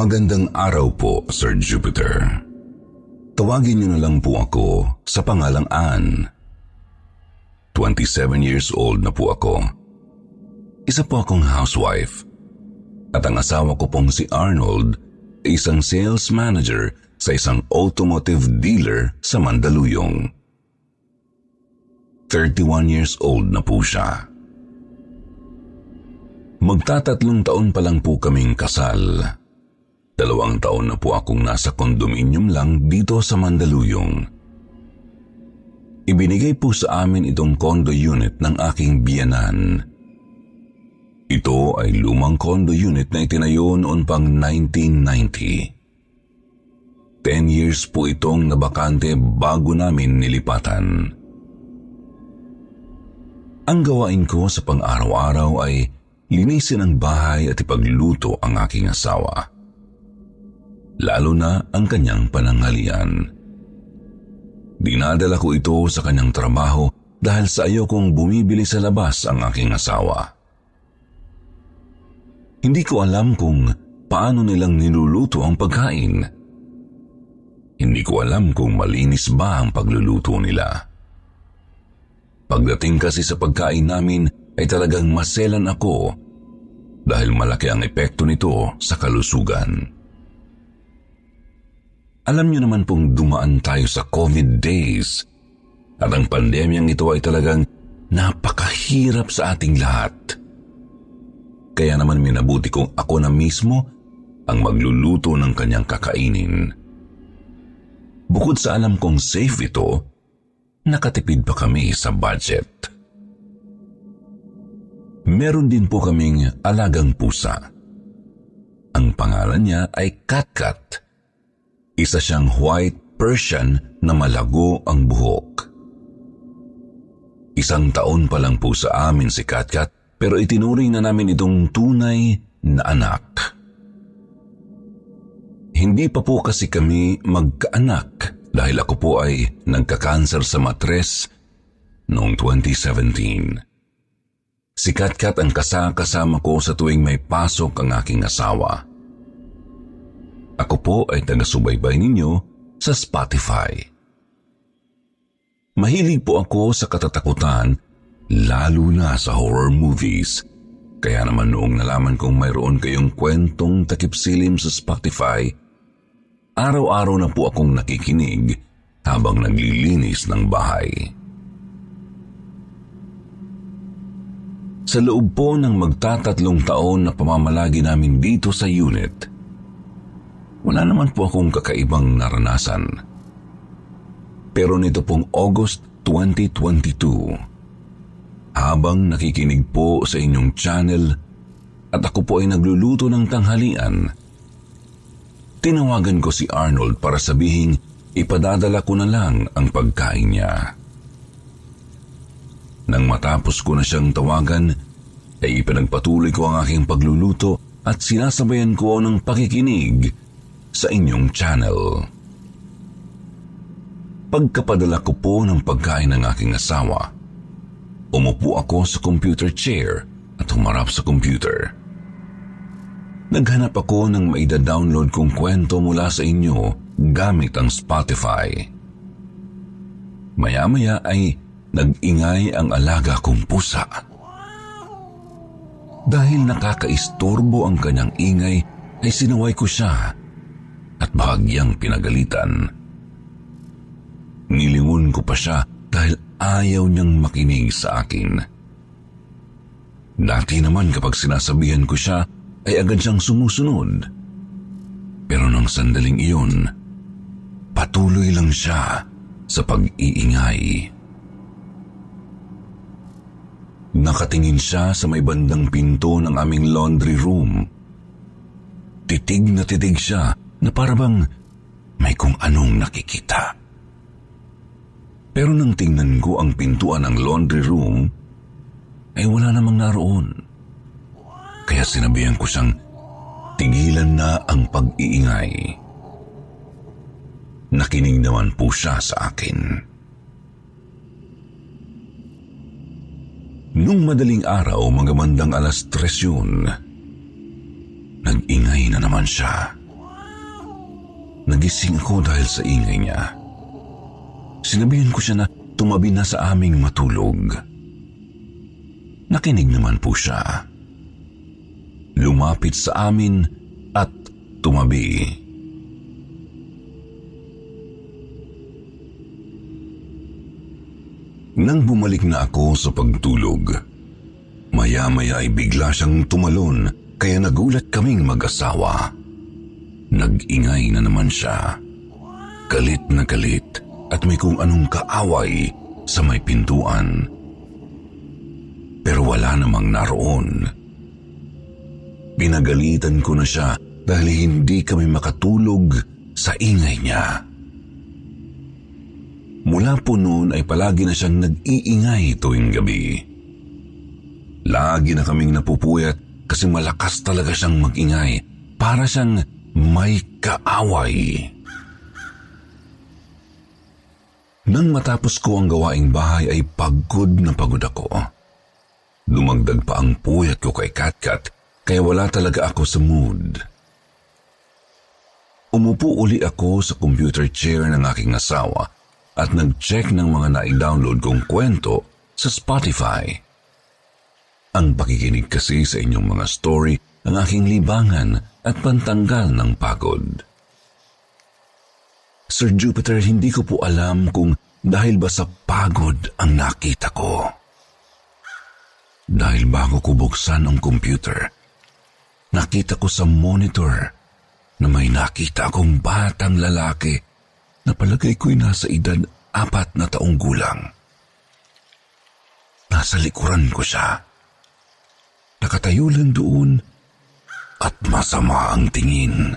Magandang araw po, Sir Jupiter. Tawagin niyo na lang po ako sa pangalang Ann. 27 years old na po ako. Isa po akong housewife. At ang asawa ko pong si Arnold isang sales manager sa isang automotive dealer sa Mandaluyong. 31 years old na po siya. Magtatatlong taon pa lang po kaming kasal. Dalawang taon na po akong nasa kondominium lang dito sa Mandaluyong. Ibinigay po sa amin itong condo unit ng aking biyanan. Ito ay lumang condo unit na itinayo noon pang 1990. Ten years po itong nabakante bago namin nilipatan. Ang gawain ko sa pang-araw-araw ay linisin ang bahay at ipagluto ang aking asawa. Lalo na ang kanyang pananghalian. Dinadala ko ito sa kanyang trabaho dahil sa ayaw kong bumibili sa labas ang aking asawa. Hindi ko alam kung paano nilang niluluto ang pagkain. Hindi ko alam kung malinis ba ang pagluluto nila. Pagdating kasi sa pagkain namin ay talagang maselan ako dahil malaki ang epekto nito sa kalusugan. Alam niyo naman pong dumaan tayo sa COVID days at ang pandemyang ito ay talagang napakahirap sa ating lahat. Kaya naman minabuti kong ako na mismo ang magluluto ng kanyang kakainin. Bukod sa alam kong safe ito, nakatipid pa kami sa budget. Meron din po kaming alagang pusa. Ang pangalan niya ay Katkat. Isa siyang white Persian na malago ang buhok. Isang taon pa lang po sa amin si Katkat pero itinuring na namin itong tunay na anak. Hindi pa po kasi kami magkaanak dahil ako po ay nagka-cancer sa matres noong 2017. Si Katkat ang kasakasama ko sa tuwing may pasok ang aking asawa. Ako po ay taga-subaybay ninyo sa Spotify. Mahilig po ako sa katatakutan, lalo na sa horror movies. Kaya naman noong nalaman kong mayroon kayong kwentong takipsilim sa Spotify, araw-araw na po akong nakikinig habang naglilinis ng bahay. Sa loob po ng magtatatlong taon na pamamalagi namin dito sa unit, wala naman po akong kakaibang naranasan. Pero nito pong August 2022, habang nakikinig po sa inyong channel at ako po ay nagluluto ng tanghalian, tinawagan ko si Arnold para sabihing ipadadala ko na lang ang pagkain niya. Nang matapos ko na siyang tawagan, ay ipinagpatuloy ko ang aking pagluluto at sinasabayan ko ng pakikinig sa inyong channel. Pagkapadala ko po ng pagkain ng aking asawa, umupo ako sa computer chair at humarap sa computer. Naghanap ako ng maida-download kong kwento mula sa inyo gamit ang Spotify. Maya-maya ay nag-ingay ang alaga kong pusa. Dahil nakakaistorbo ang kanyang ingay, ay sinaway ko siya at bahagyang pinagalitan. Nilingon ko pa siya dahil ayaw niyang makinig sa akin. Dati naman kapag sinasabihan ko siya ay agad siyang sumusunod. Pero nang sandaling iyon, patuloy lang siya sa pag-iingay. Nakatingin siya sa may bandang pinto ng aming laundry room. Titig na titig siya na parabang may kung anong nakikita. Pero nang tingnan ko ang pintuan ng laundry room, ay wala namang naroon. Kaya sinabihan ko siyang tigilan na ang pag-iingay. Nakinig naman po siya sa akin. Nung madaling araw, mga alas tres yun, nag-ingay na naman siya. Nagising ako dahil sa ingay niya. Sinabihan ko siya na tumabi na sa aming matulog. Nakinig naman po siya. Lumapit sa amin at tumabi. Nang bumalik na ako sa pagtulog, maya-maya ay bigla siyang tumalon kaya nagulat kaming mag-asawa. Nag-ingay na naman siya. Galit na galit at may kung anong kaaway sa may pintuan. Pero wala namang naroon. Pinagalitan ko na siya dahil hindi kami makatulog sa ingay niya. Mula po noon ay palagi na siyang nag-iingay tuwing gabi. Lagi na kaming napupuyat kasi malakas talaga siyang mag-ingay para siyang may kaaway. Nang matapos ko ang gawaing bahay ay pagod na pagod ako. Dumagdag pa ang puyat ko kay Katkat kaya wala talaga ako sa mood. Umupo uli ako sa computer chair ng aking asawa at nag-check ng mga na-download kong kwento sa Spotify. Ang pakikinig kasi sa inyong mga story ang aking libangan at pantanggal ng pagod. Sir Jupiter, hindi ko po alam kung dahil ba sa pagod ang nakita ko. Dahil bago ko buksan ang computer, nakita ko sa monitor na may nakita akong batang lalaki na palagay ko'y nasa edad apat na taong gulang. Nasa likuran ko siya. Nakatayo lang doon at masama ang tingin.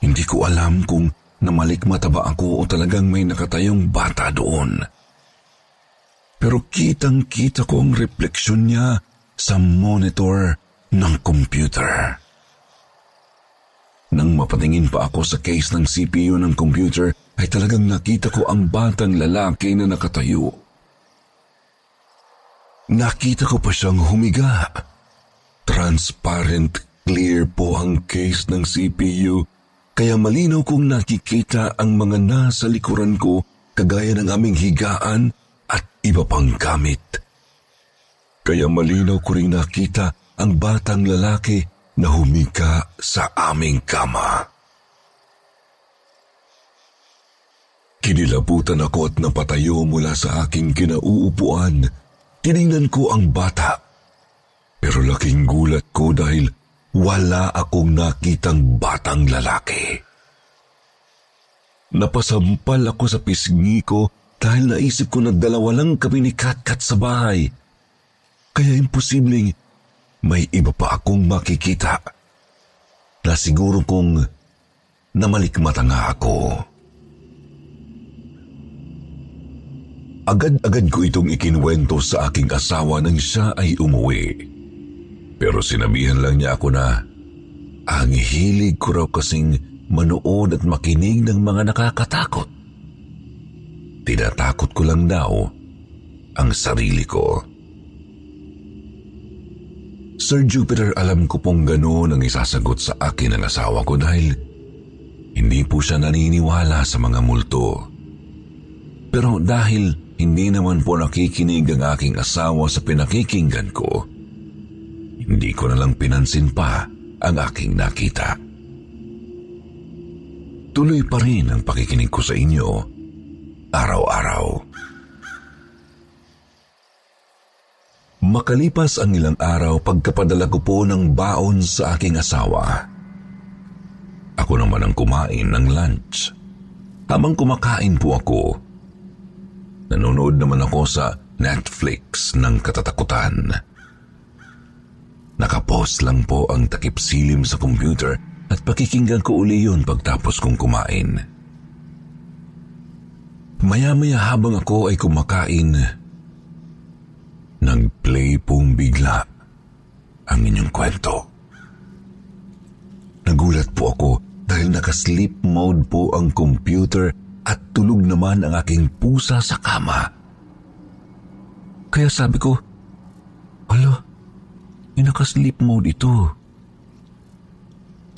Hindi ko alam kung namalikmata ba ako o talagang may nakatayong bata doon. Pero kitang-kita ko ang refleksyon niya sa monitor ng computer. Nang mapatingin pa ako sa case ng CPU ng computer, ay talagang nakita ko ang batang lalaki na nakatayo. Nakita ko pa siyang humiga. Transparent clear po ang case ng CPU, kaya malinaw kong nakikita ang mga nasa likuran ko kagaya ng aming higaan at iba pang gamit. Kaya malinaw ko rin nakita ang batang lalaki na humika sa aming kama. Kinilabutan ako at napatayo mula sa aking kinauupuan. Tiningnan ko ang bata. Pero laking gulat ko dahil wala akong nakitang batang lalaki. Napasampal ako sa pisngi ko dahil naisip ko na dalawa lang kami ni Katkat sa bahay. Kaya imposibleng may iba pa akong makikita na siguro kong namalikmata nga ako. Agad-agad ko itong ikinwento sa aking asawa nang siya ay umuwi. Pero sinabihan lang niya ako na ang hilig ko raw kasing manood at makinig ng mga nakakatakot. Tinatakot ko lang daw ang sarili ko. Sir Jupiter, alam ko pong gano'n ang isasagot sa akin ng asawa ko dahil hindi po siya naniniwala sa mga multo. Pero dahil hindi naman po nakikinig ang aking asawa sa pinakikinggan ko, hindi ko na pinansin pa ang aking nakita. Tuloy pa rin ang pakikinig ko sa inyo araw-araw. Makalipas ang ilang araw pagkapadala ko po ng baon sa aking asawa. Ako naman ang kumain ng lunch. Habang kumakain po ako, nanonood naman ako sa Netflix ng katatakutan. Nakapost lang po ang takip silim sa computer at pakikinggan ko uli yun pagtapos kong kumain. Maya-maya habang ako ay kumakain, nag-play pong bigla ang inyong kwento. Nagulat po ako dahil naka-sleep mode po ang computer at tulog naman ang aking pusa sa kama. Kaya sabi ko, Alo, may naka-sleep mode ito.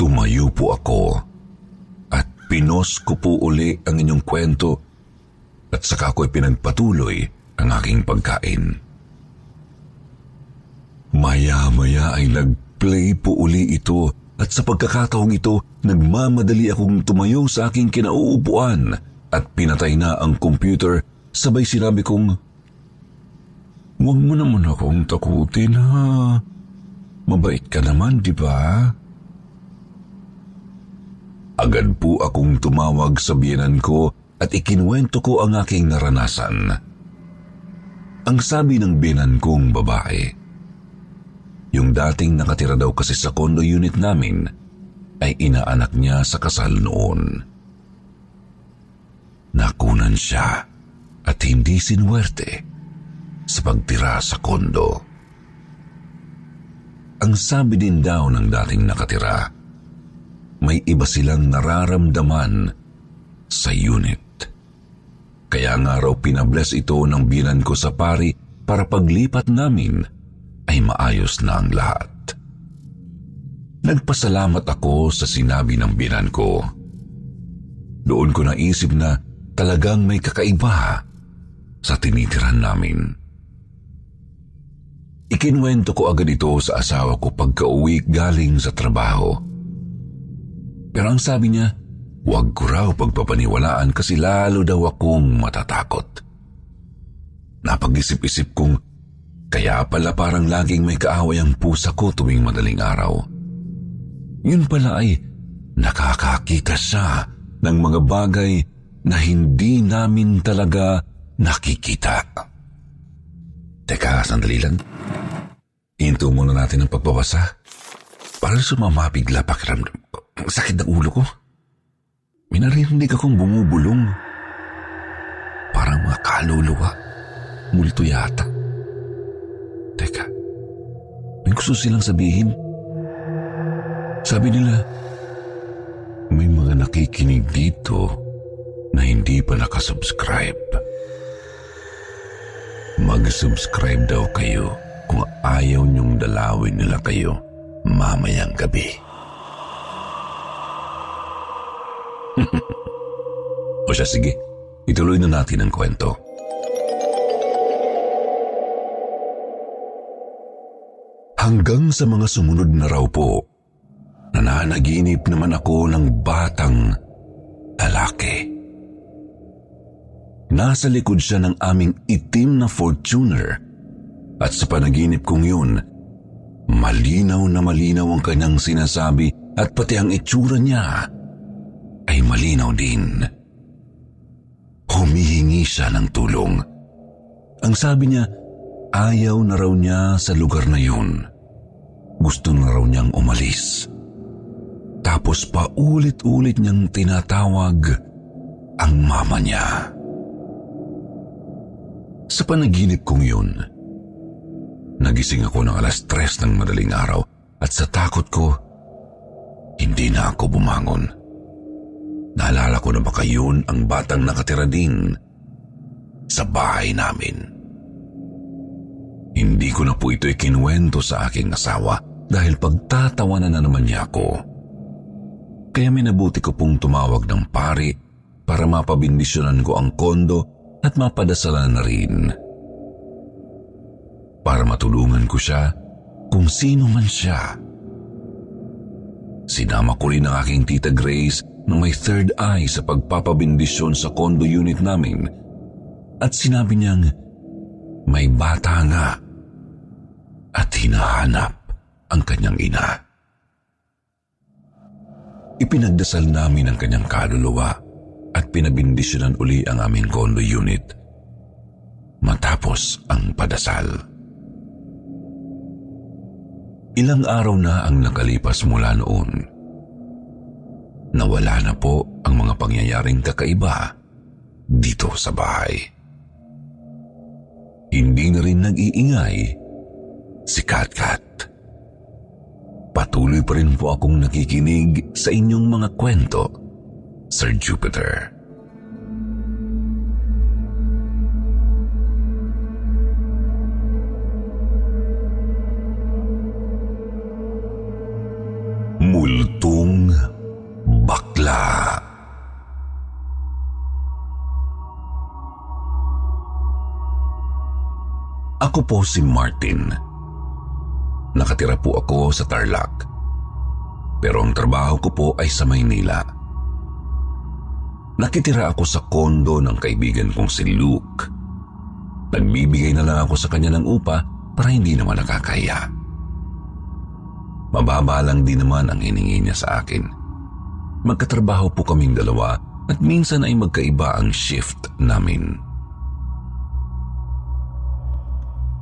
Tumayo po ako at pinos ko po uli ang inyong kwento at saka ako'y pinagpatuloy ang aking pagkain. Maya-maya ay nag-play po uli ito at sa pagkakataong ito, nagmamadali akong tumayo sa aking kinauupuan at pinatay na ang computer sabay sinabi kong, Huwag mo naman akong takutin ha. Mabait ka naman, di ba? Agad po akong tumawag sa biyanan ko at ikinuwento ko ang aking naranasan. Ang sabi ng biyanan kong babae, yung dating nakatira daw kasi sa condo unit namin ay inaanak niya sa kasal noon. Nakunan siya at hindi sinwerte sa pagtira sa kondo. Ang sabi din daw ng dating nakatira, may iba silang nararamdaman sa unit. Kaya nga raw pinabless ito ng binan ko sa pari para paglipat namin ay maayos na ang lahat. Nagpasalamat ako sa sinabi ng binan ko. Doon ko naisip na talagang may kakaiba sa tinitiran namin. Ikinwento ko agad ito sa asawa ko pagka-uwi galing sa trabaho. Pero ang sabi niya, huwag ko raw pagpapaniwalaan kasi lalo daw akong matatakot. Napag-isip-isip kong kaya pala parang laging may kaaway ang pusa ko tuwing madaling araw. Yun pala ay nakakakita siya ng mga bagay na hindi namin talaga nakikita. Teka, sandali lang. Hinto muna natin ang pagbabasa. Parang sumama bigla pakiramdam sakit ng ulo ko. May narinig akong bumubulong. Parang mga kaluluwa. Multo yata. Teka, may gusto silang sabihin. Sabi nila, may mga nakikinig dito na hindi pa nakasubscribe. Mag-subscribe daw kayo kung ayaw niyong dalawin nila kayo mamayang gabi. o siya, sige. Ituloy na natin ang kwento. Hanggang sa mga sumunod na raw po, nananaginip naman ako ng batang lalaki. Nasa likod siya ng aming itim na Fortuner at sa panaginip kong yun, malinaw na malinaw ang kanyang sinasabi at pati ang itsura niya ay malinaw din. Humihingi siya ng tulong. Ang sabi niya, ayaw na raw niya sa lugar na yun. Gusto na raw niyang umalis. Tapos paulit-ulit niyang tinatawag ang mama niya. Sa panaginip kong yun, nagising ako ng alas tres ng madaling araw at sa takot ko, hindi na ako bumangon. Naalala ko na baka yun ang batang nakatira din sa bahay namin. Hindi ko na po ito ikinuwento sa aking asawa dahil pagtatawanan na naman niya ako. Kaya minabuti ko pong tumawag ng pari para mapabindisyonan ko ang kondo at mapadasalan na rin. Para matulungan ko siya kung sino man siya. Sinama ko rin ang aking tita Grace na may third eye sa pagpapabindisyon sa condo unit namin at sinabi niyang may bata nga at hinahanap ang kanyang ina. Ipinagdasal namin ang kanyang kaluluwa at pinabindisyonan uli ang aming condo unit matapos ang padasal. Ilang araw na ang nakalipas mula noon. Nawala na po ang mga pangyayaring kakaiba dito sa bahay. Hindi na rin nag-iingay si Kat Kat. Patuloy pa rin po akong nakikinig sa inyong mga kwento, Sir Jupiter. Ako po si Martin. Nakatira po ako sa Tarlac. Pero ang trabaho ko po ay sa Maynila. Nakitira ako sa kondo ng kaibigan kong si Luke. Nagbibigay na lang ako sa kanya ng upa para hindi naman nakakaya. Mababa lang din naman ang hiningi niya sa akin. Magkatrabaho po kaming dalawa at minsan ay magkaiba ang shift namin.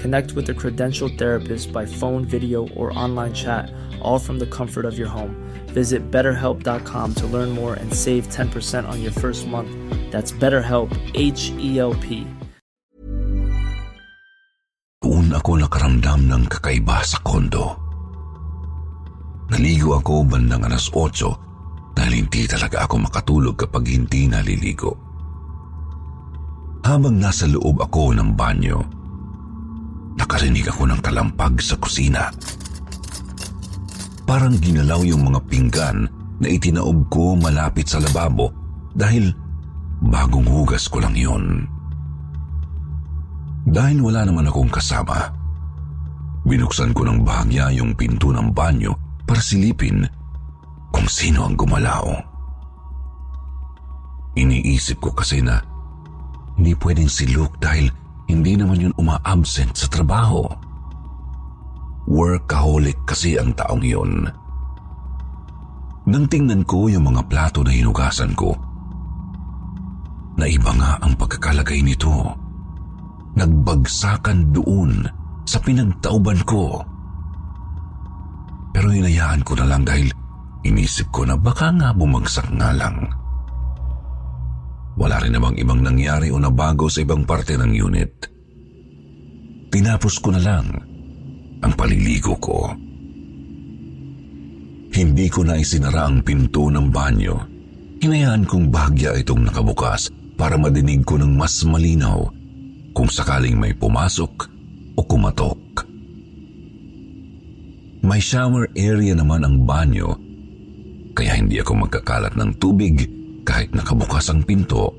Connect with a credentialed therapist by phone, video, or online chat, all from the comfort of your home. Visit betterhelp.com to learn more and save 10% on your first month. That's BetterHelp, H E L P. doon ako nakaramdam ng kakaiba sa kondo. Naligo ako bandang alas 8 dahil hindi talaga ako makatulog kapag hindi naliligo. Habang nasa loob ako ng banyo, nakarinig ako ng talampag sa kusina. Parang ginalaw yung mga pinggan na itinaob ko malapit sa lababo dahil bagong hugas ko lang yun. Dahil wala naman akong kasama, binuksan ko ng bahagya yung pinto ng banyo para silipin kung sino ang gumalaw. Iniisip ko kasi na hindi pwedeng si Luke dahil hindi naman yun uma-absent sa trabaho. Workaholic kasi ang taong yun. Nang tingnan ko yung mga plato na hinugasan ko, naiba nga ang pagkakalagay nito. Nagbagsakan doon sa pinagtauban ko. Pero hinayaan ko na lang dahil inisip ko na baka nga bumagsak nga lang. Wala rin namang ibang nangyari o nabago sa ibang parte ng unit. Tinapos ko na lang ang paliligo ko. Hindi ko na isinara ang pinto ng banyo. Hinayaan kong bahagya itong nakabukas para madinig ko ng mas malinaw kung sakaling may pumasok o kumatok. May shower area naman ang banyo kaya hindi ako magkakalat ng tubig kahit nakabukas ang pinto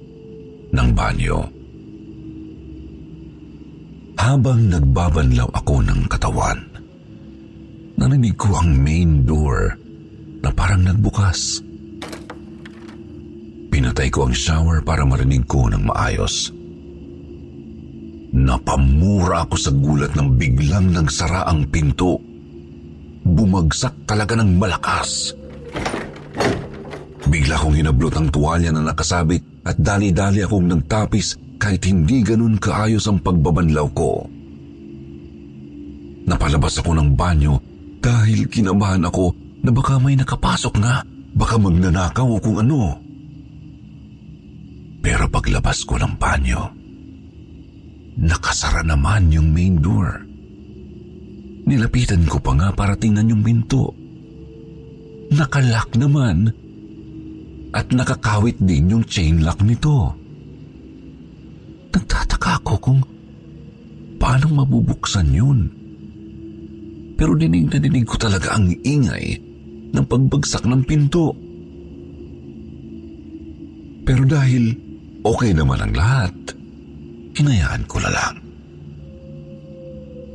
ng banyo. Habang nagbabanlaw ako ng katawan, narinig ko ang main door na parang nagbukas. Pinatay ko ang shower para marinig ko ng maayos. Napamura ako sa gulat ng biglang nagsara ang pinto. Bumagsak talaga ng malakas. Bigla kong hinablot ang tuwalya na nakasabit at dali-dali akong nagtapis kahit hindi ganun kaayos ang pagbabanlaw ko. Napalabas ako ng banyo dahil kinabahan ako na baka may nakapasok nga, baka magnanakaw o kung ano. Pero paglabas ko ng banyo, nakasara naman yung main door. Nilapitan ko pa nga para tingnan yung pinto. Nakalock naman at nakakawit din yung chain lock nito. Nagtataka ako kung paano mabubuksan yun. Pero dinig na dinig ko talaga ang ingay ng pagbagsak ng pinto. Pero dahil okay naman ang lahat, hinayaan ko na lang.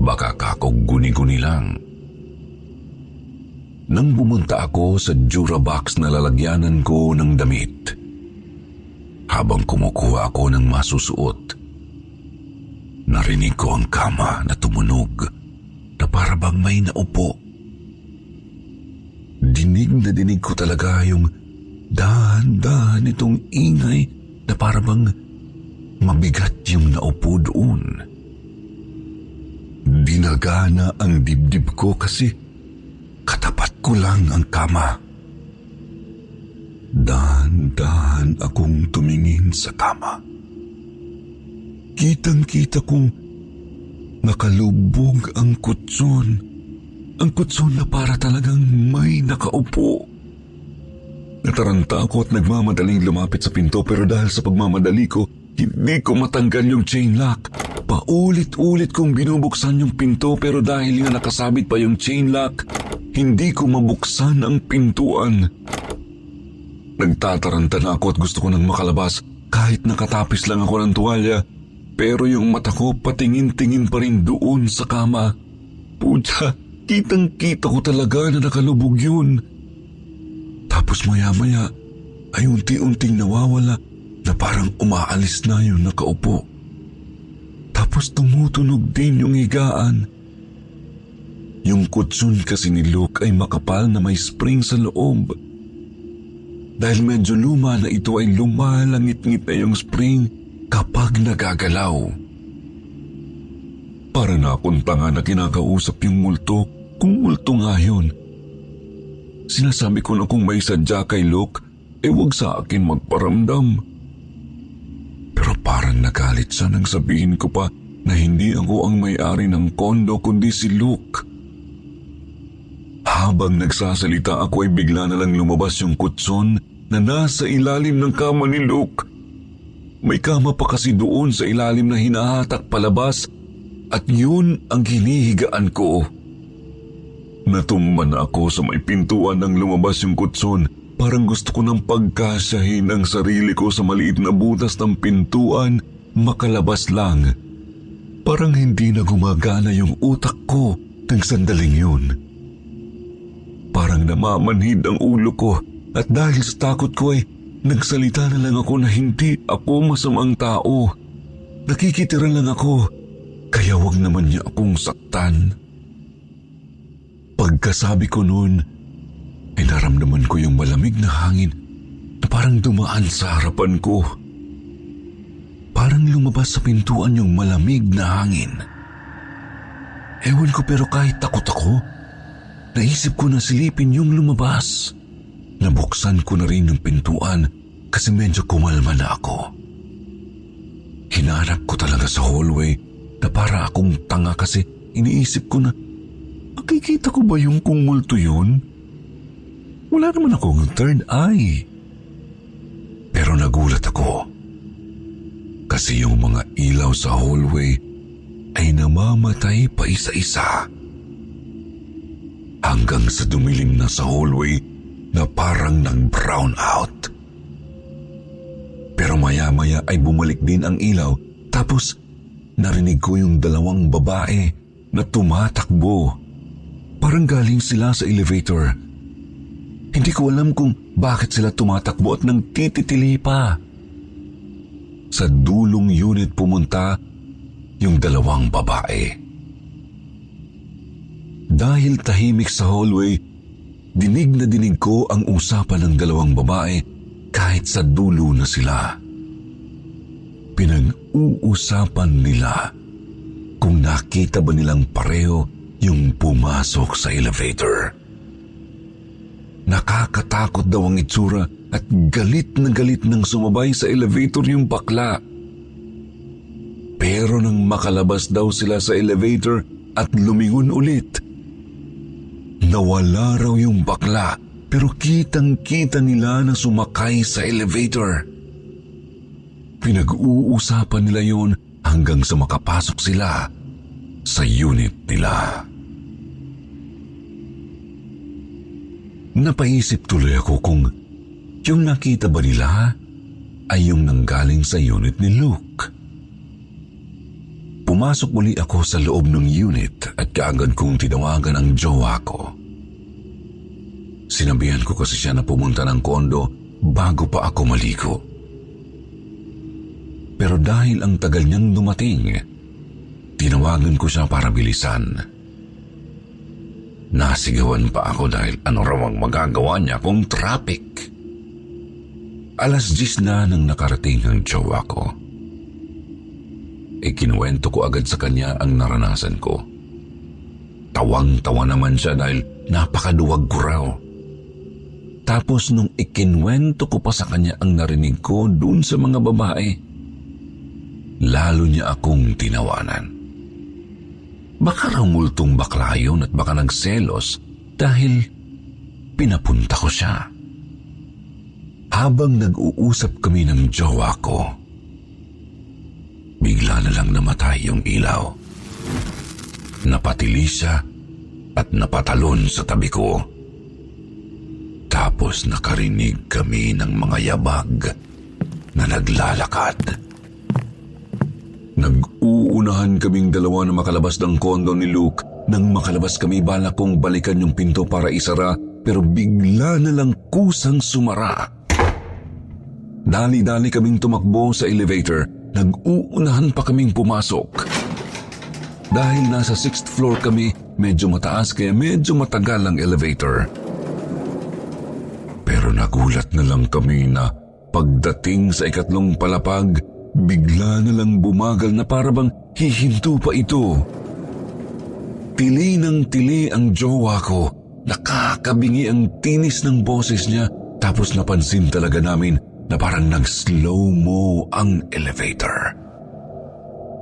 Baka kakog guni-guni lang. Nang bumunta ako sa Durabox na lalagyanan ko ng damit, habang kumukuha ako ng masusuot, narinig ko ang kama na tumunog na parabang may naupo. Dinig na dinig ko talaga yung dahan-dahan itong ingay na parabang mabigat yung naupo doon. Dinagana ang dibdib ko kasi katapat ko lang ang kama. Dahan-dahan akong tumingin sa kama. Kitang-kita kong nakalubog ang kutson. Ang kutson na para talagang may nakaupo. Nataranta ako at nagmamadaling lumapit sa pinto pero dahil sa pagmamadali ko, hindi ko matanggal yung chain lock. Paulit-ulit kong binubuksan yung pinto pero dahil nga nakasabit pa yung chain lock, hindi ko mabuksan ang pintuan. Nagtataranta na ako at gusto ko nang makalabas kahit nakatapis lang ako ng tuwalya pero yung mata ko patingin-tingin pa rin doon sa kama. Pucha, kitang-kita ko talaga na nakalubog yun. Tapos maya-maya ay unti-unting nawawala na parang umaalis na yung nakaupo. Tapos tumutunog din yung higaan. Yung kutsun kasi ni Luke ay makapal na may spring sa loob. Dahil medyo luma na ito ay lumalangit-ngit na yung spring kapag nagagalaw. Para na akong tanga na kinakausap yung multo kung multo nga yun. Sinasabi ko na kung may sadya kay Luke, eh wag sa akin magparamdam. Pero parang nagalit siya nang sabihin ko pa na hindi ako ang may-ari ng kondo kundi si Luke. Habang nagsasalita ako ay bigla na lang lumabas yung kutson na nasa ilalim ng kama ni Luke. May kama pa kasi doon sa ilalim na hinahatak palabas at yun ang hinihigaan ko. Natumba na ako sa may pintuan nang lumabas yung kutson. Parang gusto ko nang pagkasyahin ang sarili ko sa maliit na butas ng pintuan, makalabas lang. Parang hindi na gumagana yung utak ko ng sandaling yun. Parang namamanhid ang ulo ko at dahil sa takot ko ay nagsalita na lang ako na hindi ako masamang tao. Nakikitira lang ako, kaya wag naman niya akong saktan. Pagkasabi ko noon, ay naramdaman ko yung malamig na hangin na parang dumaan sa harapan ko. Parang lumabas sa pintuan yung malamig na hangin. Ewan ko pero kahit takot ako, naisip ko na silipin yung lumabas. Nabuksan ko na rin yung pintuan kasi medyo kumalma na ako. Hinanap ko talaga sa hallway na para akong tanga kasi iniisip ko na makikita ko ba yung kung yun? Wala naman akong third eye. Pero nagulat ako. Kasi yung mga ilaw sa hallway ay namamatay pa isa-isa. Hanggang sa dumilim na sa hallway na parang nag-brown out. Pero maya-maya ay bumalik din ang ilaw tapos narinig ko yung dalawang babae na tumatakbo Parang galing sila sa elevator. Hindi ko alam kung bakit sila tumatakbo at nang tititili pa. Sa dulong unit pumunta yung dalawang babae. Dahil tahimik sa hallway, dinig na dinig ko ang usapan ng dalawang babae kahit sa dulo na sila. Pinag-uusapan nila kung nakita ba nilang pareho yung pumasok sa elevator. Nakakatakot daw ang itsura at galit na galit nang sumabay sa elevator yung bakla. Pero nang makalabas daw sila sa elevator at lumingon ulit, nawala raw yung bakla pero kitang-kita nila na sumakay sa elevator. Pinag-uusapan nila yon hanggang sa makapasok sila sa unit nila. Napaisip tuloy ako kung yung nakita ba nila ay yung nanggaling sa unit ni Luke. Pumasok muli ako sa loob ng unit at kaagad kong tinawagan ang jowa ko. Sinabihan ko kasi siya na pumunta ng kondo bago pa ako maligo. Pero dahil ang tagal niyang dumating, tinawagan ko siya para bilisan. Nasigawan pa ako dahil ano raw ang magagawa niya kung traffic. Alas 10 na nang nakarating ang jowa ko. Ikinuwento ko agad sa kanya ang naranasan ko. Tawang-tawa naman siya dahil napakaduwag ko raw. Tapos nung ikinwento ko pa sa kanya ang narinig ko dun sa mga babae, lalo niya akong tinawanan. Baka raw multong bakla yun at baka nagselos dahil pinapunta ko siya. Habang nag-uusap kami ng jowa ko, bigla na lang namatay yung ilaw. Napatili siya at napatalon sa tabi ko. Tapos nakarinig kami ng mga yabag na naglalakad. Nag-uunahan kaming dalawa na makalabas ng kondo ni Luke. Nang makalabas kami, balak kong balikan yung pinto para isara pero bigla na lang kusang sumara. Dali-dali kaming tumakbo sa elevator. Nag-uunahan pa kaming pumasok. Dahil nasa sixth floor kami, medyo mataas kaya medyo matagal ang elevator. Pero nagulat na lang kami na pagdating sa ikatlong palapag, bigla na lang bumagal na parabang hihinto pa ito. Tili ng tili ang jowa ko. Nakakabingi ang tinis ng boses niya tapos napansin talaga namin na parang nag-slow-mo ang elevator.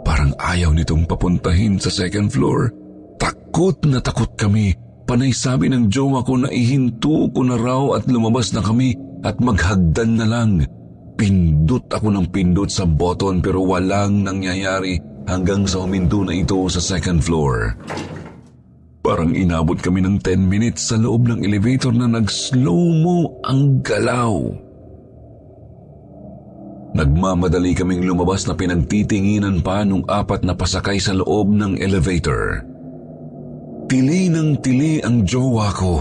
Parang ayaw nitong papuntahin sa second floor. Takot na takot kami. Panay sabi ng jowa ko na ihinto ko na raw at lumabas na kami at maghagdan na lang. Pindot ako ng pindot sa button pero walang nangyayari hanggang sa huminto na ito sa second floor. Parang inabot kami ng 10 minutes sa loob ng elevator na nag-slow-mo ang galaw. Nagmamadali kaming lumabas na pinagtitinginan pa nung apat na pasakay sa loob ng elevator. Tili ng tili ang jowa ko.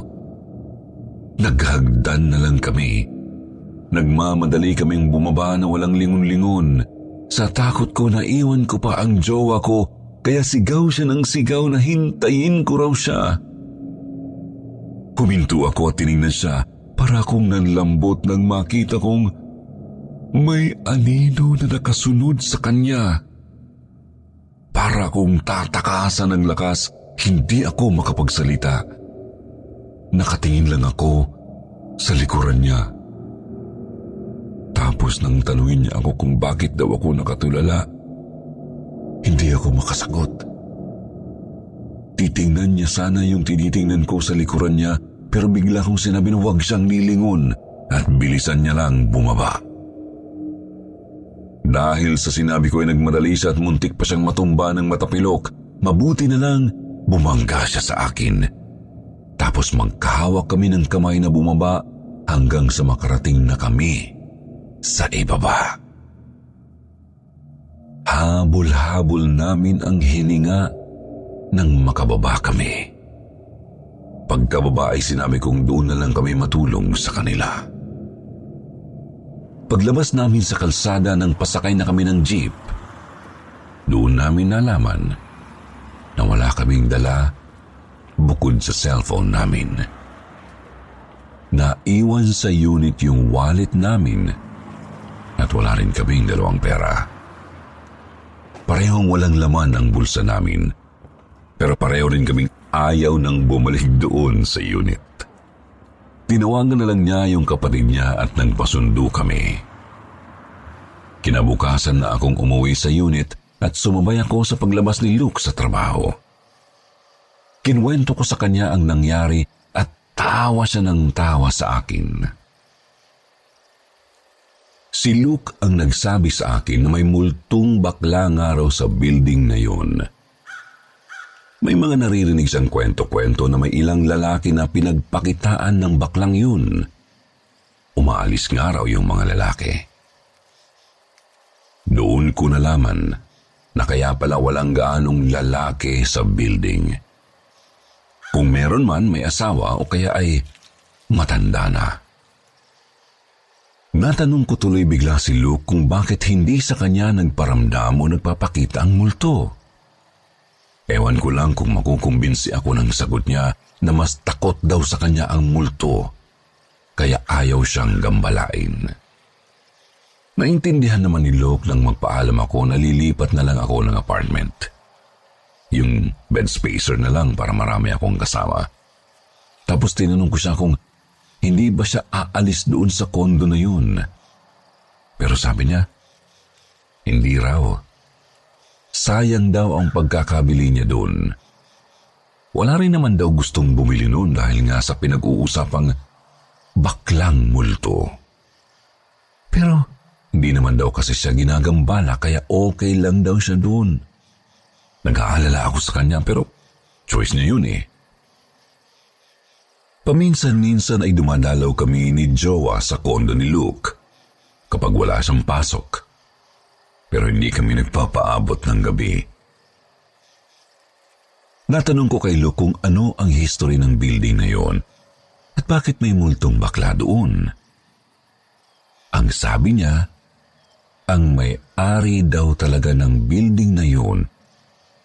Naghagdan na lang kami. Nagmamadali kaming bumaba na walang lingon-lingon. Sa takot ko na iwan ko pa ang jowa ko kaya sigaw siya ng sigaw na hintayin ko raw siya. Huminto ako at tinignan siya para akong nanlambot nang makita kong may anino na nakasunod sa kanya. Para akong tatakasan ng lakas, hindi ako makapagsalita. Nakatingin lang ako sa likuran niya. Tapos nang tanungin niya ako kung bakit daw ako nakatulala, hindi ako makasagot. Titingnan niya sana yung tinitingnan ko sa likuran niya pero bigla kong sinabi na huwag siyang nilingon at bilisan niya lang bumaba. Dahil sa sinabi ko ay nagmadali siya at muntik pa siyang matumba ng matapilok, mabuti na lang bumangga siya sa akin. Tapos magkahawak kami ng kamay na bumaba hanggang sa makarating na kami sa ibaba. Habol-habol namin ang hininga nang makababa kami. Pagkababa ay sinabi kong doon na lang kami matulong sa kanila. Paglabas namin sa kalsada nang pasakay na kami ng jeep, doon namin nalaman na wala kaming dala bukod sa cellphone namin. Naiwan sa unit yung wallet namin at wala rin kaming dalawang pera. Parehong walang laman ang bulsa namin. Pero pareho rin kaming ayaw nang bumalik doon sa unit. Tinawagan na lang niya yung kapatid niya at nagpasundo kami. Kinabukasan na akong umuwi sa unit at sumabay ako sa paglabas ni Luke sa trabaho. Kinwento ko sa kanya ang nangyari at tawa siya ng tawa sa akin. Si Luke ang nagsabi sa akin na may multong bakla nga raw sa building na yun. May mga naririnig siyang kwento-kwento na may ilang lalaki na pinagpakitaan ng baklang yun. Umaalis nga raw yung mga lalaki. Doon ko nalaman na kaya pala walang gaanong lalaki sa building. Kung meron man may asawa o kaya ay matanda na. Natanong ko tuloy bigla si Luke kung bakit hindi sa kanya nagparamdam o nagpapakita ang multo. Ewan ko lang kung makukumbinsi ako ng sagot niya na mas takot daw sa kanya ang multo, kaya ayaw siyang gambalain. Naintindihan naman ni Luke nang magpaalam ako na lilipat na lang ako ng apartment. Yung bed spacer na lang para marami akong kasama. Tapos tinanong ko siya kung hindi ba siya aalis doon sa kondo na yun. Pero sabi niya, hindi raw. Sayang daw ang pagkakabili niya doon. Wala rin naman daw gustong bumili noon dahil nga sa pinag-uusapang baklang multo. Pero hindi naman daw kasi siya ginagambala kaya okay lang daw siya doon. Nag-aalala ako sa kanya pero choice niya yun eh. Paminsan-minsan ay dumadalaw kami ni Jowa sa kondo ni Luke kapag wala siyang pasok pero hindi kami nagpapaabot ng gabi. Natanong ko kay Luke kung ano ang history ng building na yon at bakit may multong bakla doon. Ang sabi niya, ang may-ari daw talaga ng building na yon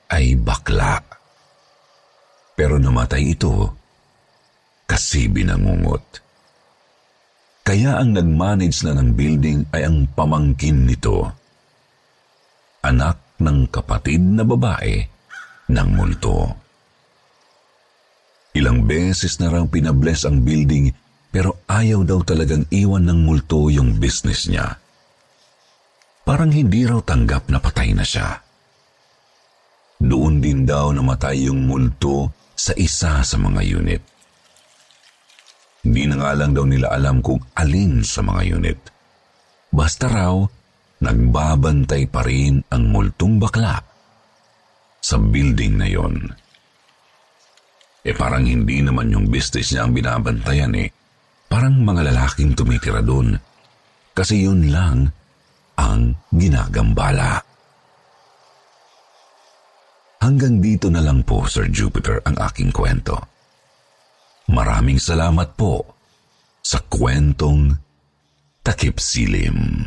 ay bakla. Pero namatay ito kasi binangungot. Kaya ang nag-manage na ng building ay ang pamangkin nito anak ng kapatid na babae ng multo. Ilang beses na raw pinabless ang building pero ayaw daw talagang iwan ng multo yung business niya. Parang hindi raw tanggap na patay na siya. Doon din daw namatay yung multo sa isa sa mga unit. Hindi na nga lang daw nila alam kung alin sa mga unit. Basta raw, nagbabantay pa rin ang multong bakla sa building na yon. Eh parang hindi naman yung business niya ang binabantayan eh. Parang mga lalaking tumitira doon. Kasi yun lang ang ginagambala. Hanggang dito na lang po, Sir Jupiter, ang aking kwento. Maraming salamat po sa kwentong Takip Silim.